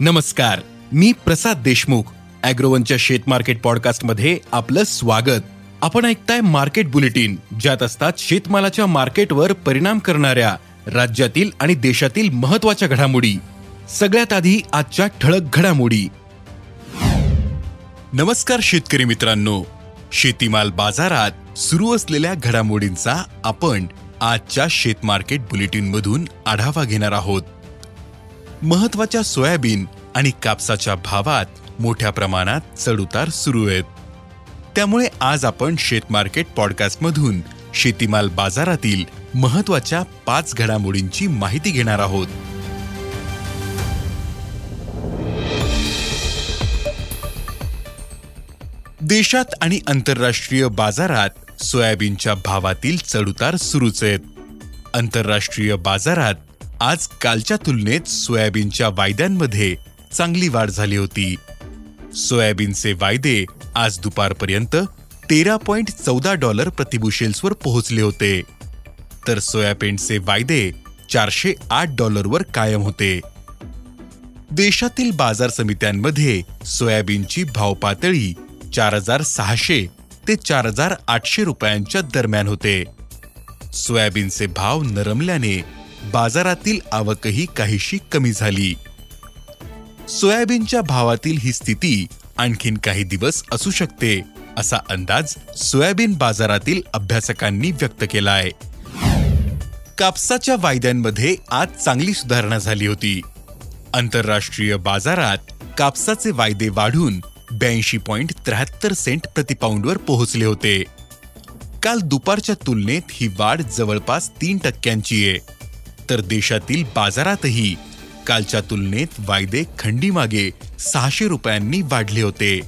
नमस्कार मी प्रसाद देशमुख अॅग्रोवनच्या शेत मार्केट पॉडकास्टमध्ये आपलं स्वागत. आपण ऐकताय मार्केट बुलेटिन ज्यात असतात शेतमालाच्या मार्केटवर परिणाम करणाऱ्या राज्यातील आणि देशातील महत्त्वाच्या घडामोडी. सगळ्यात आधी आजच्या ठळक घडामोडी. नमस्कार शेतकरी मित्रांनो. शेतीमाल बाजारात सुरू असलेल्या घडामोडींचा आपण आजच्या शेत मार्केट बुलेटिन मधून आढावा घेणार आहोत. महत्त्वाच्या सोयाबीन आणि कापसाच्या भावात मोठ्या प्रमाणात चढउतार सुरू आहेत. त्यामुळे आज आपण शेत मार्केट शेतीमाल बाजारातील महत्त्वाच्या पाच घडामोडींची माहिती घेणार आहोत. देशात आणि आंतरराष्ट्रीय बाजारात सोयाबीनच्या भावातील चढउतार सुरूच आहेत. आंतरराष्ट्रीय बाजारात आज कालच्या तुलनेत सोयाबीनच्या वायद्यांमध्ये चांगली वाढ झाली होती. सोयाबीनचे वायदे आज दुपारपर्यंत तेरा पॉइंट चौदा डॉलर प्रतिबुशेल्सवर पोहोचले होते. तर सोयाबीनचे वायदे चारशे आठ डॉलरवर कायम होते. देशातील बाजार समित्यांमध्ये सोयाबीनची भावपातळी चार हजार सहाशे ते चार हजार आठशे रुपयांच्या दरम्यान होते. सोयाबीनचे भाव नरमल्याने बाजारातील आवकही काहीशी कमी झाली. सोयाबीनच्या भावातील ही स्थिती आणखीन काही दिवस असू शकते असा अंदाज सोयाबीन बाजारातील अभ्यासकांनी व्यक्त केला आहे कापसाच्या वायद्यांमध्ये आज चांगली सुधारणा झाली होती. आंतरराष्ट्रीय बाजारात कापसाचे वायदे वाढून ब्याऐंशी पॉइंट त्र्याहत्तर सेंट प्रतिपाऊंडवर पोहोचले होते. काल दुपारच्या तुलनेत ही वाढ जवळपास तीन टक्क्यांची आहे. तर देशातील बाजारातही कालच्या तुलनेत वायदे खंडीमागे सहाशे रुपयांनी वाढले होते.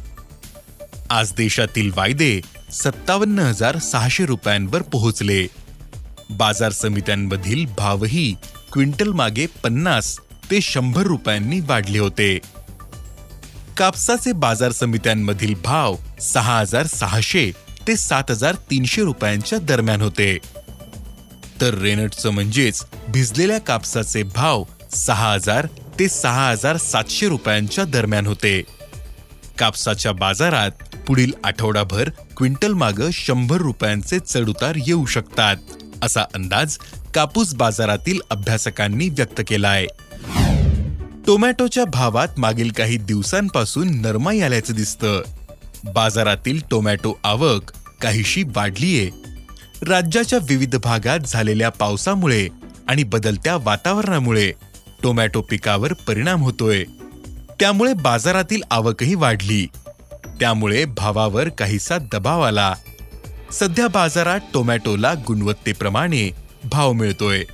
आज देशातील वायदे सत्तावन्न हजार सहाशे रुपयांवर पोहोचले. बाजार समित्यांमधील भावही क्विंटल मागे पन्नास ते शंभर रुपयांनी वाढले होते. कापसाचे बाजार समित्यांमधील भाव सहा हजार सहाशे ते सात हजार तीनशे रुपयांच्या दरम्यान होते. तर रेनटचं म्हणजेच भिजलेल्या कापसाचे भाव सहा हजार ते सहा हजार सातशे रुपयांच्या दरम्यान होते. कापसाच्या बाजारात पुढील आठवडाभर क्विंटल माग शंभर रुपयांचे चढउतार येऊ शकतात असा अंदाज कापूस बाजारातील अभ्यासकांनी व्यक्त केलाय. टोमॅटोच्या भावात मागील काही दिवसांपासून नरमाई आल्याचं दिसतं. बाजारातील टोमॅटो आवक काहीशी वाढलीये. राज्याच्या विविध भागात झालेल्या पावसामुळे आणि बदलत्या वातावरणामुळे टोमॅटो पिकावर परिणाम होतोय. त्यामुळे बाजारातील आवकही वाढली. त्यामुळे भावावर काहीसा दबाव आला. सध्या बाजारात टोमॅटोला गुणवत्तेप्रमाणे भाव मिळतोय.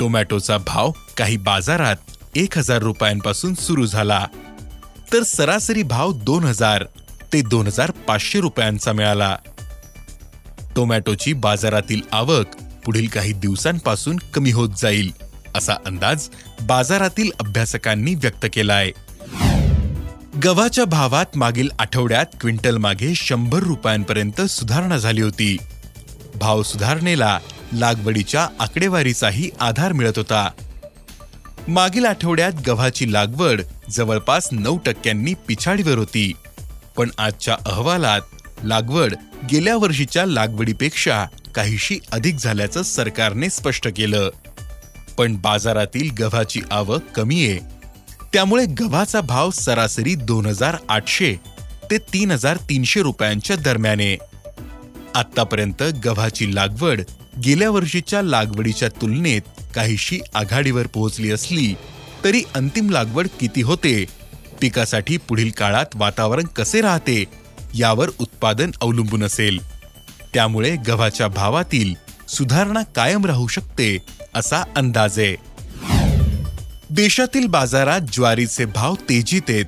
टोमॅटोचा भाव काही बाजारात एक हजार रुपयांपासून सुरू झाला. तर सरासरी भाव दोन हजार ते दोन हजार पाचशे रुपयांचा मिळाला. टोमॅटोची बाजारातील आवक पुढील काही दिवसांपासून कमी होत जाईल. असा अंदाज बाजारातील अभ्यासकांनी व्यक्त केलाय. गव्हाच्या भावात मागील आठवड्यात क्विंटल मागे शंभर रुपयांपर्यंत सुधारणा झाली होती. भाव सुधारणेला लागवडीच्या आकडेवारीचाही आधार मिळत होता. मागील आठवड्यात गव्हाची लागवड जवळपास नऊ टक्क्यांनी पिछाडीवर होती. पण आजच्या अहवालात लागवड गेल्या वर्षीच्या लागवडीपेक्षा काहीशी अधिक झाल्याचं सरकारने स्पष्ट केलं. पण बाजारातील गव्हाची आवक कमी आहे. त्यामुळे गव्हाचा भाव सरासरी दोन हजार आठशे ते तीन हजार तीनशे रुपयांच्या दरम्यान. आहे आत्तापर्यंत गव्हाची लागवड गेल्या वर्षीच्या लागवडीच्या तुलनेत काहीशी आघाडीवर पोहोचली असली तरी अंतिम लागवड किती होते? पिकासाठी पुढील काळात वातावरण कसे राहते? यावर उत्पादन अवलंबून असेल. त्यामुळे गव्हाच्या भावातील सुधारणा कायम राहू शकते. असा अंदाज. आहे देशातील बाजारात ज्वारीचे भाव तेजीत आहेत.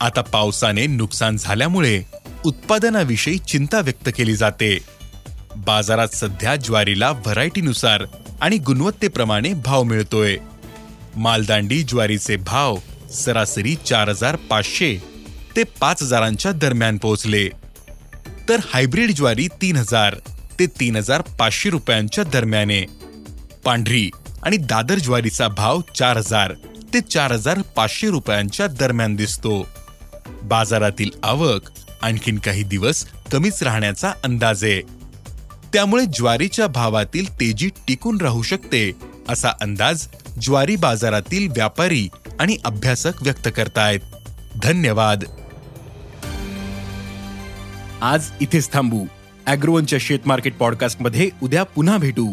आता पावसाने नुकसान झाल्यामुळे उत्पादनाविषयी चिंता व्यक्त केली जाते. बाजारात सध्या ज्वारीला व्हरायटीनुसार आणि गुणवत्तेप्रमाणे भाव मिळतोय. मालदांडी ज्वारीचे भाव सरासरी चार हजार पाचशे ते पाच हजारांच्या दरम्यान पोहोचले. तर हायब्रिड ज्वारी तीन हजार ते तीन हजार पाचशे रुपयांच्या दरम्याने. पांढरी आणि दादर ज्वारीचा भाव चार हजार ते चार हजार पाचशे रुपयांच्या दरम्यान दिसतो. बाजारातील आवक आणखीन काही दिवस कमीच राहण्याचा अंदाज. आहे त्यामुळे ज्वारीच्या भावातील तेजी टिकून राहू शकते असा अंदाज ज्वारी बाजारातील व्यापारी आणि अभ्यासक व्यक्त करतायत. धन्यवाद. आज इथेच थांबू. अॅग्रोवनच्या शेत मार्केट पॉडकास्टमध्ये उद्या पुन्हा भेटू.